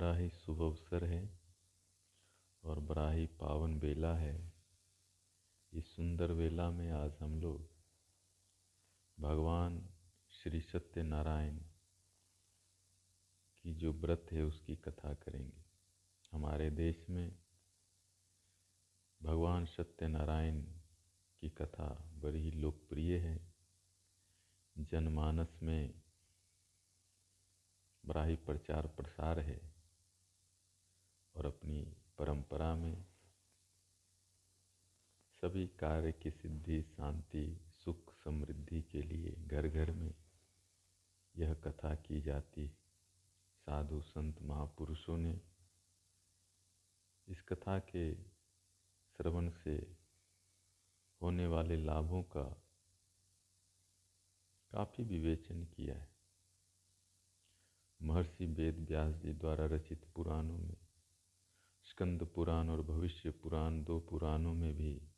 बड़ा ही शुभ अवसर है और बड़ा ही पावन बेला है। इस सुंदर वेला में आज हम लोग भगवान श्री सत्यनारायण की जो व्रत है उसकी कथा करेंगे। हमारे देश में भगवान सत्यनारायण की कथा बड़ी ही लोकप्रिय है। जनमानस में बड़ा ही प्रचार प्रसार है। अपनी परंपरा में। सभी कार्य की सिद्धि, शांति, सुख, समृद्धि के लिए घर घर में यह कथा की जाती। साधु संत, महापुरुषों ने इस कथा के श्रवण से होने वाले लाभों का काफ़ी विवेचन किया है। महर्षि वेद व्यास जी द्वारा रचित पुराणों में स्कंद पुराण और भविष्य पुराण दो पुराणों में भी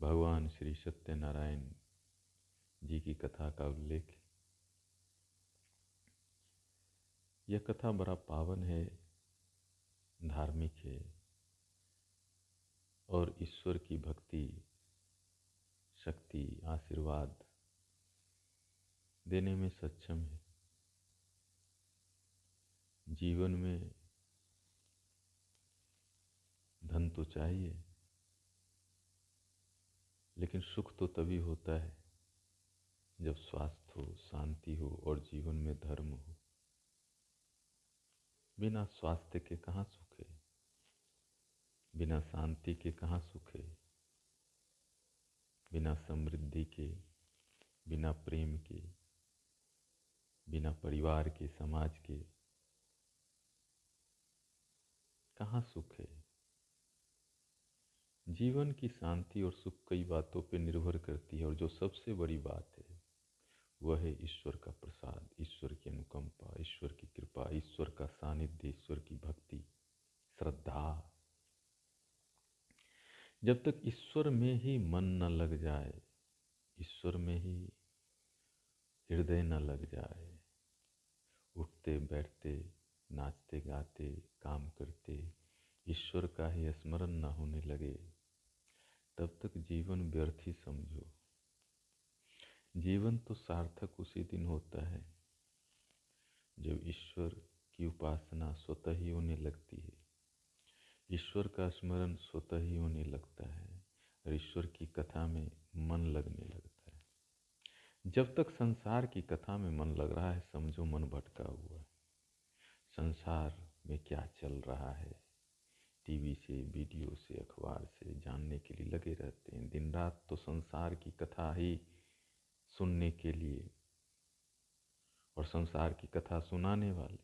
भगवान श्री सत्यनारायण जी की कथा का उल्लेख यह कथा बड़ा पावन है, धार्मिक है और ईश्वर की भक्ति, शक्ति, आशीर्वाद देने में सक्षम है। जीवन में धन तो चाहिए, लेकिन सुख तो तभी होता है जब स्वास्थ्य हो, शांति हो और जीवन में धर्म हो। बिना स्वास्थ्य के कहाँ सुख है? बिना शांति के कहाँ सुख है? बिना समृद्धि के, बिना प्रेम के, बिना परिवार के, समाज के कहाँ सुख है? जीवन की शांति और सुख कई बातों पर निर्भर करती है और जो सबसे बड़ी बात है, वह है ईश्वर का प्रसाद, ईश्वर की अनुकंपा, ईश्वर की कृपा, ईश्वर का सानिध्य, ईश्वर की भक्ति, श्रद्धा। जब तक ईश्वर में ही मन न लग जाए, ईश्वर में ही हृदय न लग जाए, उठते, बैठते, नाचते, गाते, काम करते, ईश्वर का ही स्मरण न होने लगे तब तक जीवन व्यर्थ ही समझो। जीवन तो सार्थक उसी दिन होता है, जब ईश्वर की उपासना स्वतः ही होने लगती है। ईश्वर का स्मरण स्वतः ही होने लगता है और ईश्वर की कथा में मन लगने लगता है। जब तक संसार की कथा में मन लग रहा है, समझो मन भटका हुआ है। संसार में क्या चल रहा है? टीवी से, वीडियो से, अखबार से जानने के लिए लगे रहते हैं। दिन रात तो संसार की कथा ही सुनने के लिए और संसार की कथा सुनाने वाले।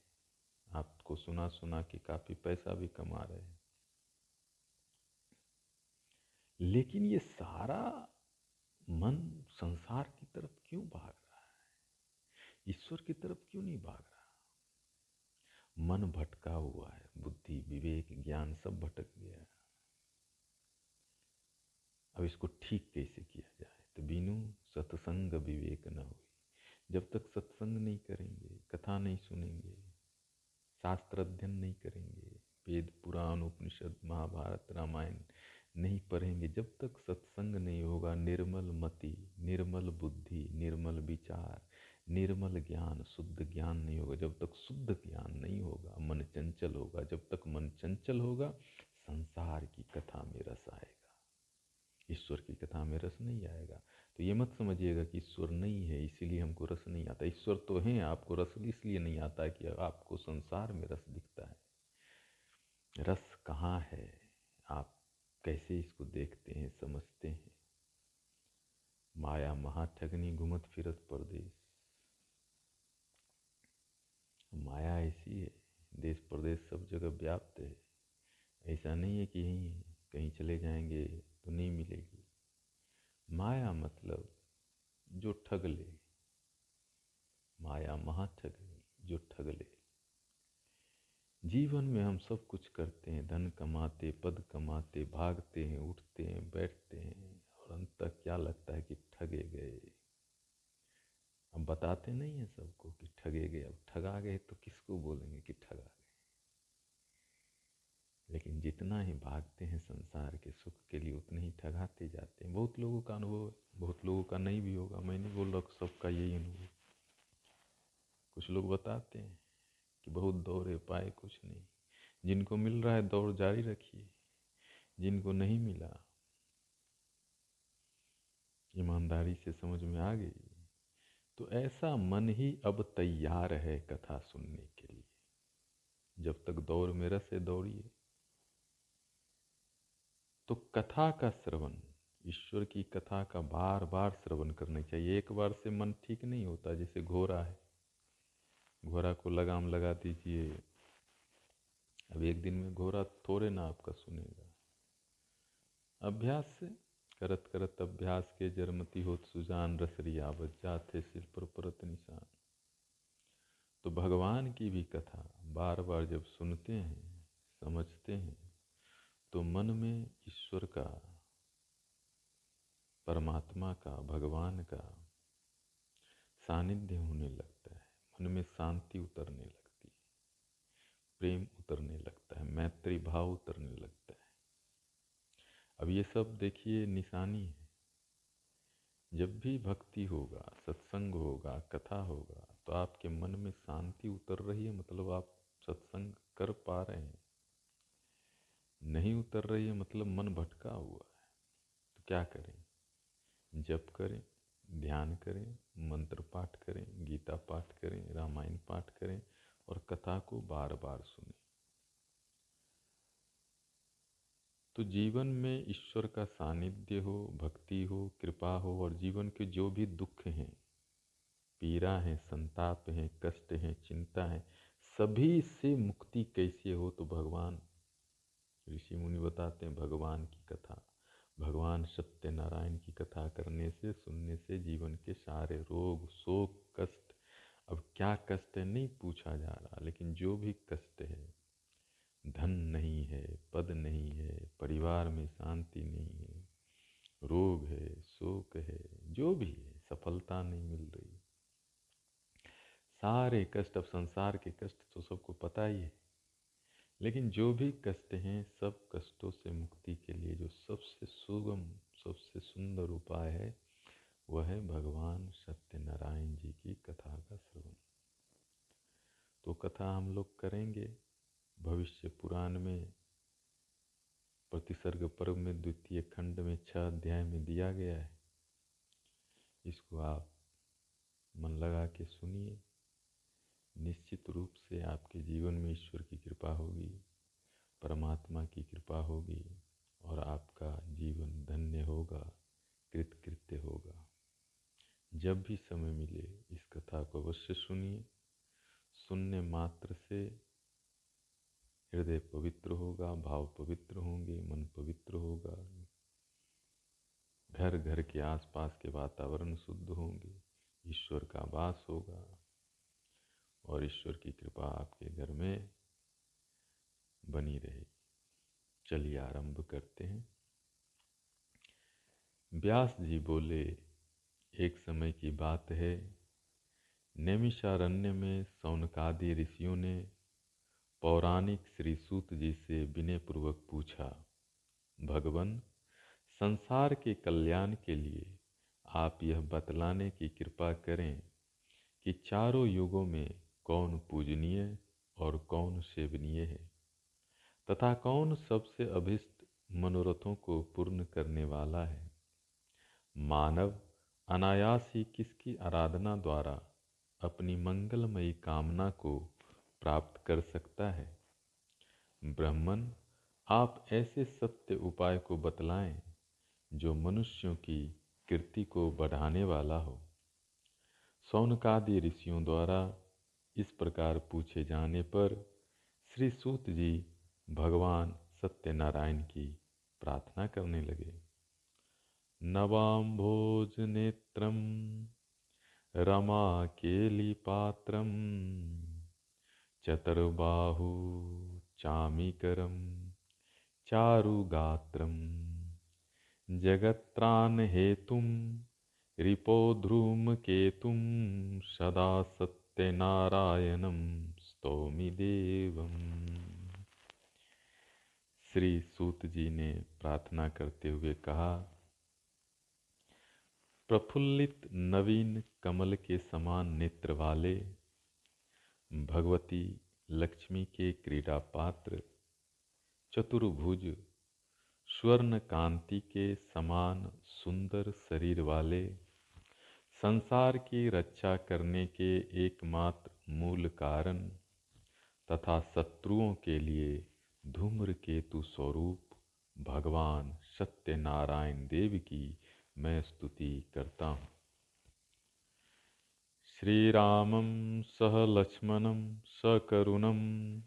आपको सुना सुना के काफ़ी पैसा भी कमा रहे हैं। लेकिन ये सारा मन संसार की तरफ़ क्यों भाग रहा है? ईश्वर की तरफ़ क्यों नहीं भाग रहा? मन भटका हुआ है, बुद्धि, विवेक, ज्ञान सब भटक गया है। अब इसको ठीक कैसे किया जाए? तो बिनु, सत्संग विवेक न हुई। जब तक सत्संग नहीं करेंगे, कथा नहीं सुनेंगे शास्त्र अध्ययन नहीं करेंगे, वेद, पुराण, उपनिषद, महाभारत, रामायण नहीं पढ़ेंगे, जब तक सत्संग नहीं होगा, निर्मल मति, निर्मल बुद्धि, निर्मल विचार निर्मल ज्ञान, शुद्ध ज्ञान नहीं होगा। जब तक शुद्ध ज्ञान नहीं होगा, मन चंचल होगा, जब तक मन चंचल होगा, संसार की कथा में रस आएगा। ईश्वर की कथा में रस नहीं आएगा। तो ये मत समझिएगा कि ईश्वर नहीं है, इसीलिए हमको रस नहीं आता। ईश्वर तो है, आपको रस इसलिए नहीं आता कि आपको संसार में रस दिखता है। रस कहाँ है? आप कैसे इसको देखते हैं, समझते हैं? माया, महाठगनी, घुमत फिरत परदेश माया ऐसी है देश प्रदेश सब जगह व्याप्त है। ऐसा नहीं है कि यहीं कहीं चले जाएँगे तो नहीं मिलेगी। माया मतलब जो ठग ले। माया महाठग जो ठग ले। जीवन में हम सब कुछ करते हैं, धन कमाते, पद कमाते, भागते हैं, उठते हैं, बैठते हैं, और अंत तक क्या लगता है कि ठगे गए। अब बताते नहीं हैं सबको कि ठगे गए अब ठगा गए तो किसको बोलेंगे कि ठगा गए लेकिन जितना ही भागते हैं संसार के सुख के लिए, उतने ही ठगाते जाते हैं। बहुत लोगों का अनुभव बहुत लोगों का नहीं भी होगा। मैं नहीं बोल रहा सबका यही अनुभव कुछ लोग बताते हैं कि बहुत दौड़े पाए, कुछ नहीं। जिनको मिल रहा है, दौड़ जारी रखिए। जिनको नहीं मिला, ईमानदारी से समझ में आ गई। तो ऐसा मन ही अब तैयार है कथा सुनने के लिए। जब तक दौड़ में रसे दौड़िए। तो कथा का श्रवण, ईश्वर की कथा का बार बार श्रवण करना चाहिए। एक बार से मन ठीक नहीं होता, जैसे घोड़ा है। घोड़ा को लगाम लगा दीजिए। अब एक दिन में घोड़ा थोड़े ना आपका सुनेगा। अभ्यास से करत करत अभ्यास के जरमती होत सुजान रसरिया जाते सिर पर परत निशान। तो भगवान की भी कथा बार बार जब सुनते हैं, समझते हैं तो मन में ईश्वर का, परमात्मा का, भगवान का सानिध्य होने लगता है। मन में शांति उतरने लगती है। प्रेम उतरने लगता है। मैत्री भाव उतरने लगता है। अब ये सब देखिए निशानी है। जब भी भक्ति होगा, सत्संग होगा, कथा होगा तो आपके मन में शांति उतर रही है मतलब आप सत्संग कर पा रहे हैं। नहीं उतर रही है मतलब मन भटका हुआ है। तो क्या करें? जप करें, ध्यान करें, मंत्र पाठ करें, गीता पाठ करें, रामायण पाठ करें और कथा को बार बार सुनें। तो जीवन में ईश्वर का सानिध्य हो, भक्ति हो, कृपा हो और जीवन के जो भी दुख हैं, पीड़ा हैं, संताप हैं, कष्ट हैं, चिंता हैं, सभी से मुक्ति कैसे हो तो भगवान, ऋषि मुनि बताते हैं भगवान की कथा। भगवान सत्यनारायण की कथा करने से, सुनने से जीवन के सारे रोग, शोक, कष्ट, अब क्या कष्ट है नहीं पूछा जा रहा, लेकिन जो भी कष्ट है धन नहीं है, पद नहीं है, परिवार में शांति नहीं है, रोग है, शोक है, जो भी है, सफलता नहीं मिल रही। सारे कष्ट, अब संसार के कष्ट तो सबको पता ही है। लेकिन जो भी कष्ट हैं, सब कष्टों से मुक्ति के लिए जो सबसे सुगम, सबसे सुंदर उपाय है, वह है भगवान सत्यनारायण जी की कथा का श्रवण। तो कथा हम लोग करेंगे। भविष्य पुराण में, प्रतिसर्ग पर्व में, द्वितीय खंड में, छह अध्याय में दिया गया है। इसको आप मन लगा के सुनिए। निश्चित रूप से आपके जीवन में ईश्वर की कृपा होगी, परमात्मा की कृपा होगी, और आपका जीवन धन्य होगा, कृतकृत्य होगा। जब भी समय मिले, इस कथा को अवश्य सुनिए। सुनने मात्र से हृदय पवित्र होगा, भाव पवित्र होंगे, मन पवित्र होगा। घर घर के आसपास के वातावरण शुद्ध होंगे, ईश्वर का वास होगा। और ईश्वर की कृपा आपके घर में बनी रहेगी। चलिए आरंभ करते हैं। व्यास जी बोले, एक समय की बात है। नैमिषारण्य में सौनकादि ऋषियों ने पौराणिक श्री सूत जी से विनय पूर्वक पूछा, भगवान, संसार के कल्याण के लिए आप यह बतलाने की कृपा करें कि चारों युगों में कौन पूजनीय और कौन सेवनीय है, तथा कौन सबसे अभिष्ट मनोरथों को पूर्ण करने वाला है। मानव अनायास ही किसकी आराधना द्वारा अपनी मंगलमयी कामना को प्राप्त कर सकता है। ब्राह्मण, आप ऐसे सत्य उपाय को बतलाएँ, जो मनुष्यों की कीर्ति को बढ़ाने वाला हो। सौनकादि ऋषियों द्वारा इस प्रकार पूछे जाने पर श्री सूत जी भगवान सत्यनारायण की प्रार्थना करने लगे। नवाम्भोज नेत्रम रमा केलिपात्रम चतुर्बाहु चामीकरम चारुगात्रम जगत्रान हेतुम रिपोध्रुमकेतुम सदा सत्य नारायणं स्तौमि देवम्। श्री सूत जी ने प्रार्थना करते हुए कहा, प्रफुल्लित नवीन कमल के समान नेत्र वाले भगवती लक्ष्मी के क्रीड़ा पात्र चतुर्भुज स्वर्ण कांति के समान सुंदर शरीर वाले, संसार की रक्षा करने के एकमात्र मूल कारण तथा शत्रुओं के लिए धूम्र केतु स्वरूप भगवान सत्यनारायण देव की मैं स्तुति करता हूँ। श्रीरामं सह लक्ष्मणं सकरुणं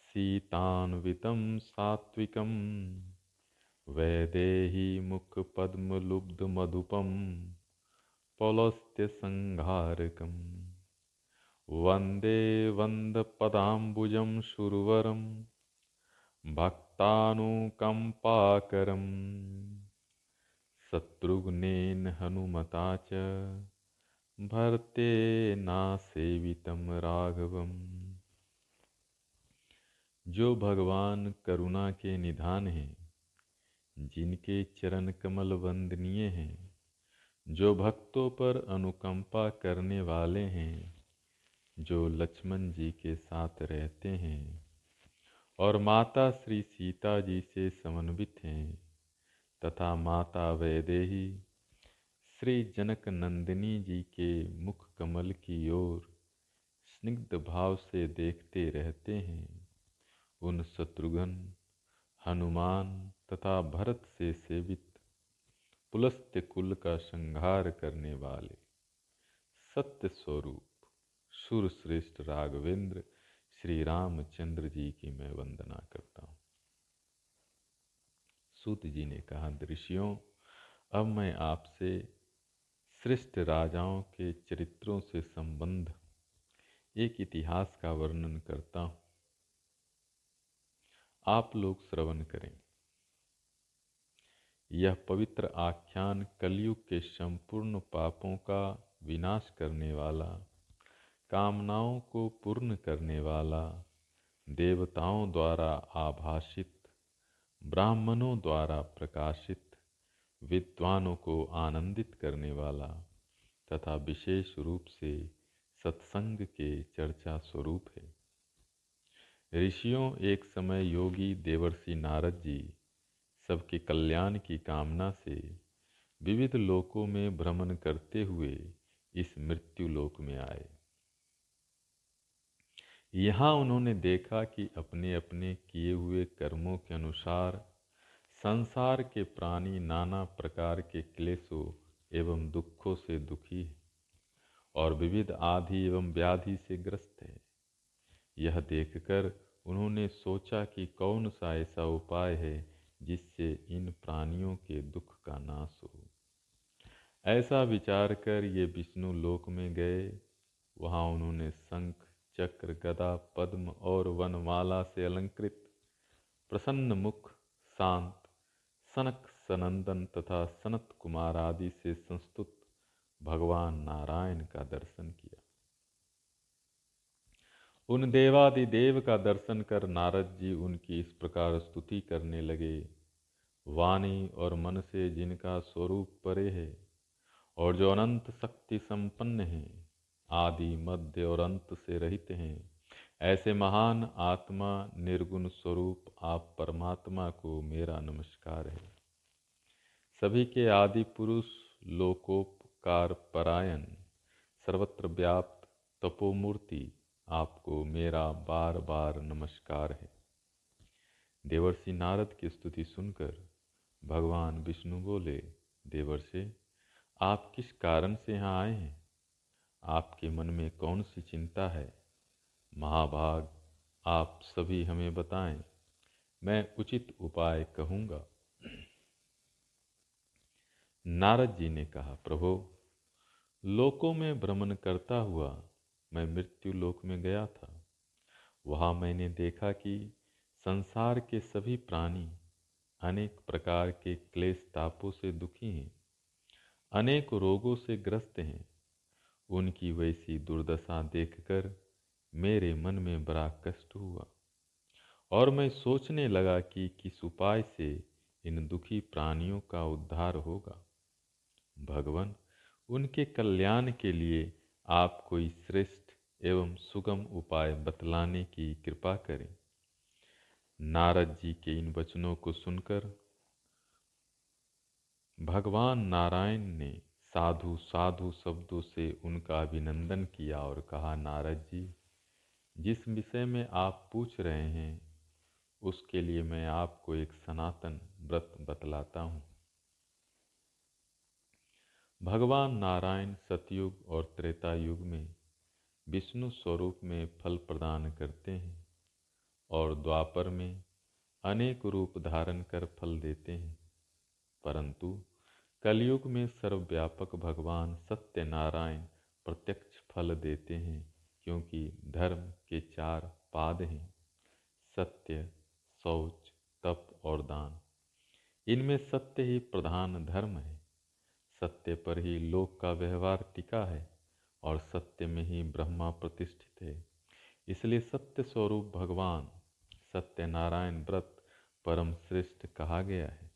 सीतान्वितं सात्विकं, वैदेही मुखपद्मलुब्धमधुपम् पौलस्त्यसंहारकम् वंदे वन्दपदाम्बुजं सुरवरं भक्तानुकम्पाकरम् शत्रुघ्नेन हनुमता च। भरते ना सेवितम राघवम्। जो भगवान करुणा के निधान हैं, जिनके चरण कमल वंदनीय हैं, जो भक्तों पर अनुकंपा करने वाले हैं, जो लक्ष्मण जी के साथ रहते हैं, और माता श्री सीता जी से समन्वित हैं, तथा माता वैदेही श्री जनक नंदिनी जी के मुख कमल की ओर स्निग्ध भाव से देखते रहते हैं। उन शत्रुघ्न, हनुमान तथा भरत से सेवित, पुलस्त्य कुल का संहार करने वाले सत्य स्वरूप सुरश्रेष्ठ राघवेंद्र श्री रामचंद्र जी की मैं वंदना करता हूँ। सूत जी ने कहा दृश्यों अब मैं आपसे श्रेष्ठ राजाओं के चरित्रों से संबंध। एक इतिहास का वर्णन करता हूँ। आप लोग श्रवण करें। यह पवित्र आख्यान कलयुग के संपूर्ण पापों का विनाश करने वाला, कामनाओं को पूर्ण करने वाला, देवताओं द्वारा आभाषित, ब्राह्मणों द्वारा प्रकाशित विद्वानों को आनंदित करने वाला तथा विशेष रूप से सत्संग के चर्चा स्वरूप है। ऋषियों एक समय योगी देवर्षि नारद जी सबके कल्याण की कामना से विविध लोकों में भ्रमण करते हुए इस मृत्यु लोक में आए। यहाँ उन्होंने देखा कि अपने अपने किए हुए कर्मों के अनुसार संसार के प्राणी नाना प्रकार के क्लेशों एवं दुखों से दुखी है और विविध आधि एवं व्याधि से ग्रस्त है। यह देखकर उन्होंने सोचा कि कौन सा ऐसा उपाय है जिससे इन प्राणियों के दुख का नाश हो। ऐसा विचार कर ये विष्णु लोक में गए। वहाँ उन्होंने शंख, चक्र, गदा, पद्म और वनमाला से अलंकृत, प्रसन्न मुख, शांत सनक सनंदन तथा सनत कुमार आदि से संस्तुत भगवान नारायण का दर्शन किया। उन देवादिदेव का दर्शन कर नारद जी उनकी इस प्रकार स्तुति करने लगे। वाणी और मन से जिनका स्वरूप परे है और जो अनंत शक्ति संपन्न है, आदि मध्य और अंत से रहित हैं ऐसे महान आत्मा निर्गुण स्वरूप आप परमात्मा को मेरा नमस्कार है। सभी के आदि पुरुष, लोकोपकार परायण, सर्वत्र व्याप्त तपोमूर्ति आपको मेरा बार बार नमस्कार है। देवर्षि नारद की स्तुति सुनकर भगवान विष्णु बोले, देवर्षि, आप किस कारण से यहाँ आए हैं? आपके मन में कौन सी चिंता है? महाभाग, आप सभी हमें बताएँ। मैं उचित उपाय कहूँगा। नारद जी ने कहा, प्रभो, लोकों में भ्रमण करता हुआ मैं मृत्यु लोक में गया था। वहाँ मैंने देखा कि संसार के सभी प्राणी अनेक प्रकार के क्लेश तापों से दुखी हैं, अनेक रोगों से ग्रस्त हैं। उनकी वैसी दुर्दशा देखकर मेरे मन में बड़ा कष्ट हुआ और मैं सोचने लगा कि किस उपाय से इन दुखी प्राणियों का उद्धार होगा। भगवान, उनके कल्याण के लिए आप कोई श्रेष्ठ एवं सुगम उपाय बतलाने की कृपा करें। नारद जी के इन वचनों को सुनकर भगवान नारायण ने साधु साधु शब्दों से उनका अभिनंदन किया और कहा, नारद जी जिस विषय में आप पूछ रहे हैं, उसके लिए मैं आपको एक सनातन व्रत बतलाता हूँ। भगवान नारायण सतयुग और त्रेता युग में विष्णु स्वरूप में फल प्रदान करते हैं और द्वापर में अनेक रूप धारण कर फल देते हैं। परंतु कलयुग में सर्वव्यापक भगवान सत्यनारायण प्रत्यक्ष फल देते हैं। क्योंकि धर्म के चार पाद हैं, सत्य, शौच, तप और दान। इनमें सत्य ही प्रधान धर्म है। सत्य पर ही लोक का व्यवहार टिका है और सत्य में ही ब्रह्मा प्रतिष्ठित है। इसलिए सत्य स्वरूप भगवान सत्यनारायण व्रत परम श्रेष्ठ कहा गया है।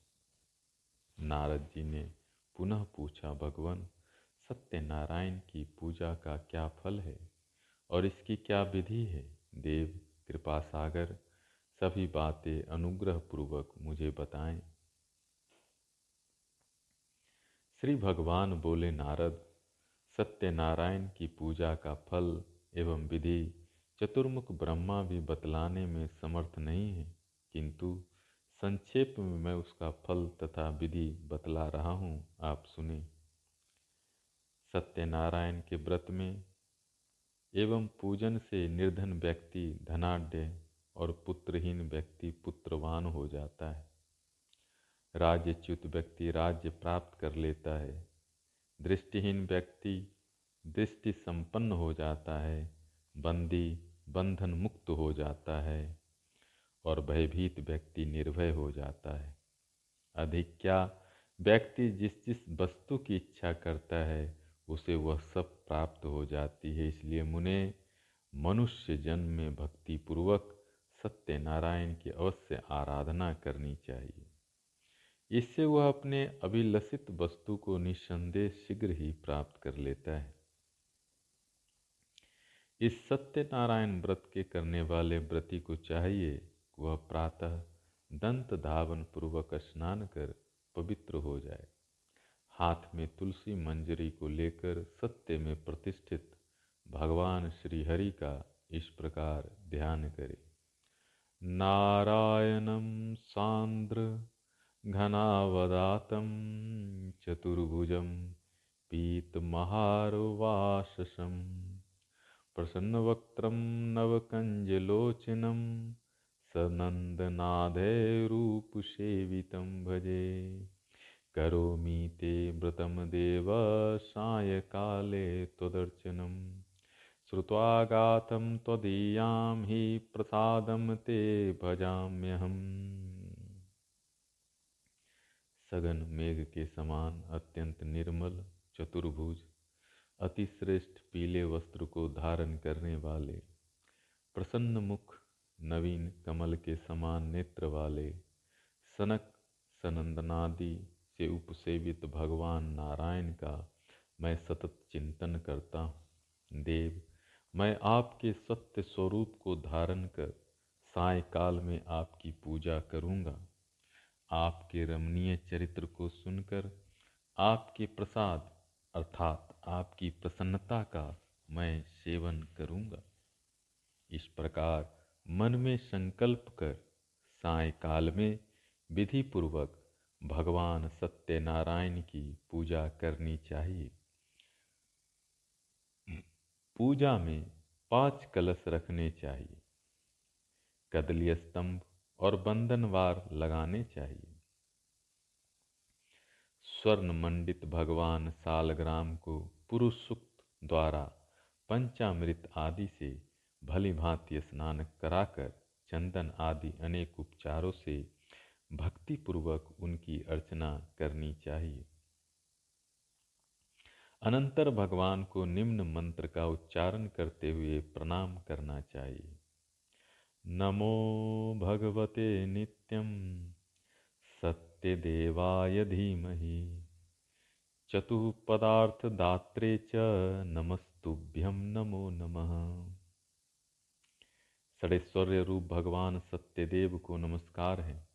नारद जी ने पुनः पूछा, भगवान सत्यनारायण की पूजा का क्या फल है? और इसकी क्या विधि है? देव, कृपा सागर, सभी बातें अनुग्रह पूर्वक मुझे बताएँ। श्री भगवान बोले, नारद, सत्यनारायण की पूजा का फल एवं विधि चतुर्मुख ब्रह्मा भी बतलाने में समर्थ नहीं है। किंतु संक्षेप में मैं उसका फल तथा विधि बतला रहा हूँ। आप सुने। सत्यनारायण के व्रत में एवं पूजन से निर्धन व्यक्ति धनाढ़ और पुत्रहीन व्यक्ति पुत्रवान हो जाता है। राज्यच्युत व्यक्ति राज्य प्राप्त कर लेता है। दृष्टिहीन व्यक्ति दृष्टि संपन्न हो जाता है। बंदी बंधन मुक्त हो जाता है और भयभीत व्यक्ति निर्भय हो जाता है। अधिक क्या, व्यक्ति जिस जिस वस्तु की इच्छा करता है उसे वह सब प्राप्त हो जाती है। इसलिए मुने, मनुष्य जन्म में भक्ति पूर्वक सत्य नारायण की अवश्य आराधना करनी चाहिए। इससे वह अपने अभिलषित वस्तु को निस्संदेह शीघ्र ही प्राप्त कर लेता है। इस सत्यनारायण व्रत के करने वाले व्रति को चाहिए वह प्रातः दंत धावन पूर्वक स्नान कर पवित्र हो जाए। हाथ में तुलसी मंजरी को लेकर सत्य में प्रतिष्ठित भगवान श्री हरि का इस प्रकार ध्यान करे। नारायणम सांद्र घनावदातम चतुर्भुजम पीतमहारुवाशसम प्रसन्नवक्त्रं नवकञ्जलोचनम् सनन्दनादैरूपसेवितं भजे। करोमि ते व्रतं देव सायकाले त्वदर्चनं श्रुत्वागातं त्वदीयां हि प्रसादं ते भजाम्यहम्। सघन मेघ के समान अत्यंत निर्मल चतुर्भुज, अतिश्रेष्ठ पीले वस्त्र को धारण करने वाले, प्रसन्न मुख नवीन कमल के समान नेत्र वाले, सनक, सनंदनादि से उपसेवित भगवान नारायण का मैं सतत चिंतन करता हूँ। देव, मैं आपके सत्य स्वरूप को धारण कर सायकाल में आपकी पूजा करूँगा। आपके रमणीय चरित्र को सुनकर आपके प्रसाद, अर्थात आपकी प्रसन्नता का मैं सेवन करूँगा। इस प्रकार मन में संकल्प कर सायकाल में विधि पूर्वक भगवान सत्यनारायण की पूजा करनी चाहिए। पूजा में पाँच कलश रखने चाहिए। कदली स्तंभ और बंधनवार लगाने चाहिए। स्वर्ण मंडित भगवान सालग्राम को पुरुष सुक्त द्वारा पंचामृत आदि से भली भांति स्नान कराकर चंदन आदि अनेक उपचारों से भक्तिपूर्वक उनकी अर्चना करनी चाहिए। अनंतर भगवान को निम्न मंत्र का उच्चारण करते हुए प्रणाम करना चाहिए। नमो भगवते नित्यं सत्यदेवाय धीमहि। चतुःपदार्थदात्रे च नमस्तुभ्यं नमो नमः। षडेश्वर्य रूप भगवान सत्यदेव को नमस्कार है।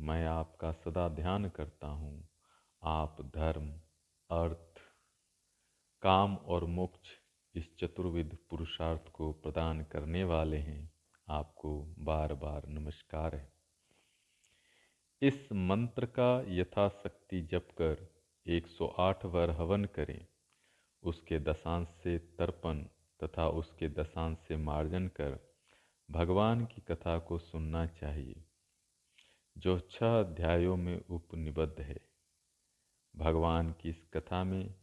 मैं आपका सदा ध्यान करता हूँ। आप धर्म, अर्थ, काम और मोक्ष इस चतुर्विध पुरुषार्थ को प्रदान करने वाले हैं। आपको बार बार नमस्कार है। इस मंत्र का यथाशक्ति जप कर 108 वर हवन करें। उसके दशांश से तर्पण तथा उसके दशांश से मार्जन कर भगवान की कथा को सुनना चाहिए। जो छह अध्यायों में उपनिबद्ध है। भगवान की इस कथा में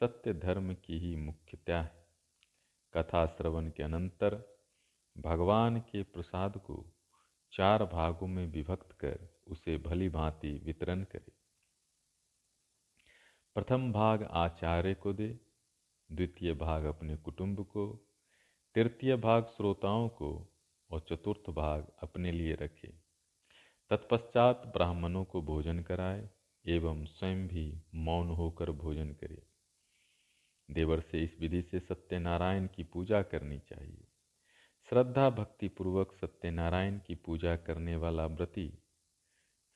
सत्य धर्म की ही मुख्यता है। कथा श्रवण के अनंतर भगवान के प्रसाद को चार भागों में विभक्त कर उसे भली भांति वितरण करे। प्रथम भाग आचार्य को दे, द्वितीय भाग अपने कुटुंब को, तृतीय भाग श्रोताओं को और चतुर्थ भाग अपने लिए रखे। तत्पश्चात ब्राह्मणों को भोजन कराए एवं स्वयं भी मौन होकर भोजन करे। देवर से इस विधि से सत्यनारायण की पूजा करनी चाहिए। श्रद्धा भक्ति पूर्वक सत्यनारायण की पूजा करने वाला व्रति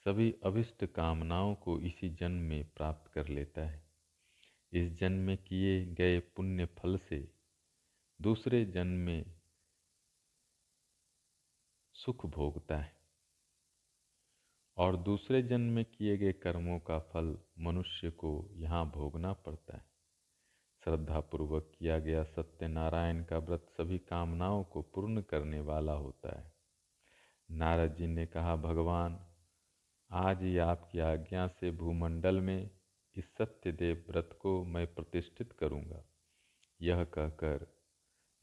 सभी अभिष्ट कामनाओं को इसी जन्म में प्राप्त कर लेता है। इस जन्म में किए गए पुण्य फल से दूसरे जन्म में सुख भोगता है। और दूसरे जन्म में किए गए कर्मों का फल मनुष्य को यहाँ भोगना पड़ता है। श्रद्धापूर्वक किया गया सत्यनारायण का व्रत सभी कामनाओं को पूर्ण करने वाला होता है। नारद जी ने कहा, भगवान, आज ही आपकी आज्ञा से भूमंडल में इस सत्यदेव व्रत को मैं प्रतिष्ठित करूँगा। यह कहकर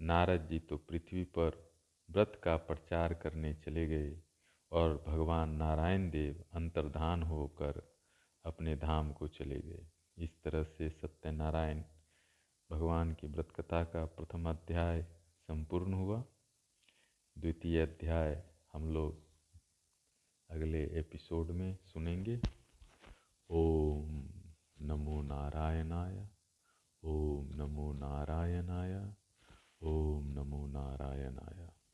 नारद जी तो पृथ्वी पर व्रत का प्रचार करने चले गए। और भगवान नारायण देव अंतर्धान होकर अपने धाम को चले गए। इस तरह से सत्यनारायण भगवान की व्रत कथा का प्रथम अध्याय संपूर्ण हुआ। द्वितीय अध्याय हम लोग अगले एपिसोड में सुनेंगे। ओम नमो नारायणाय, ओम नमो नारायणाय, ओम नमो नारायणाय।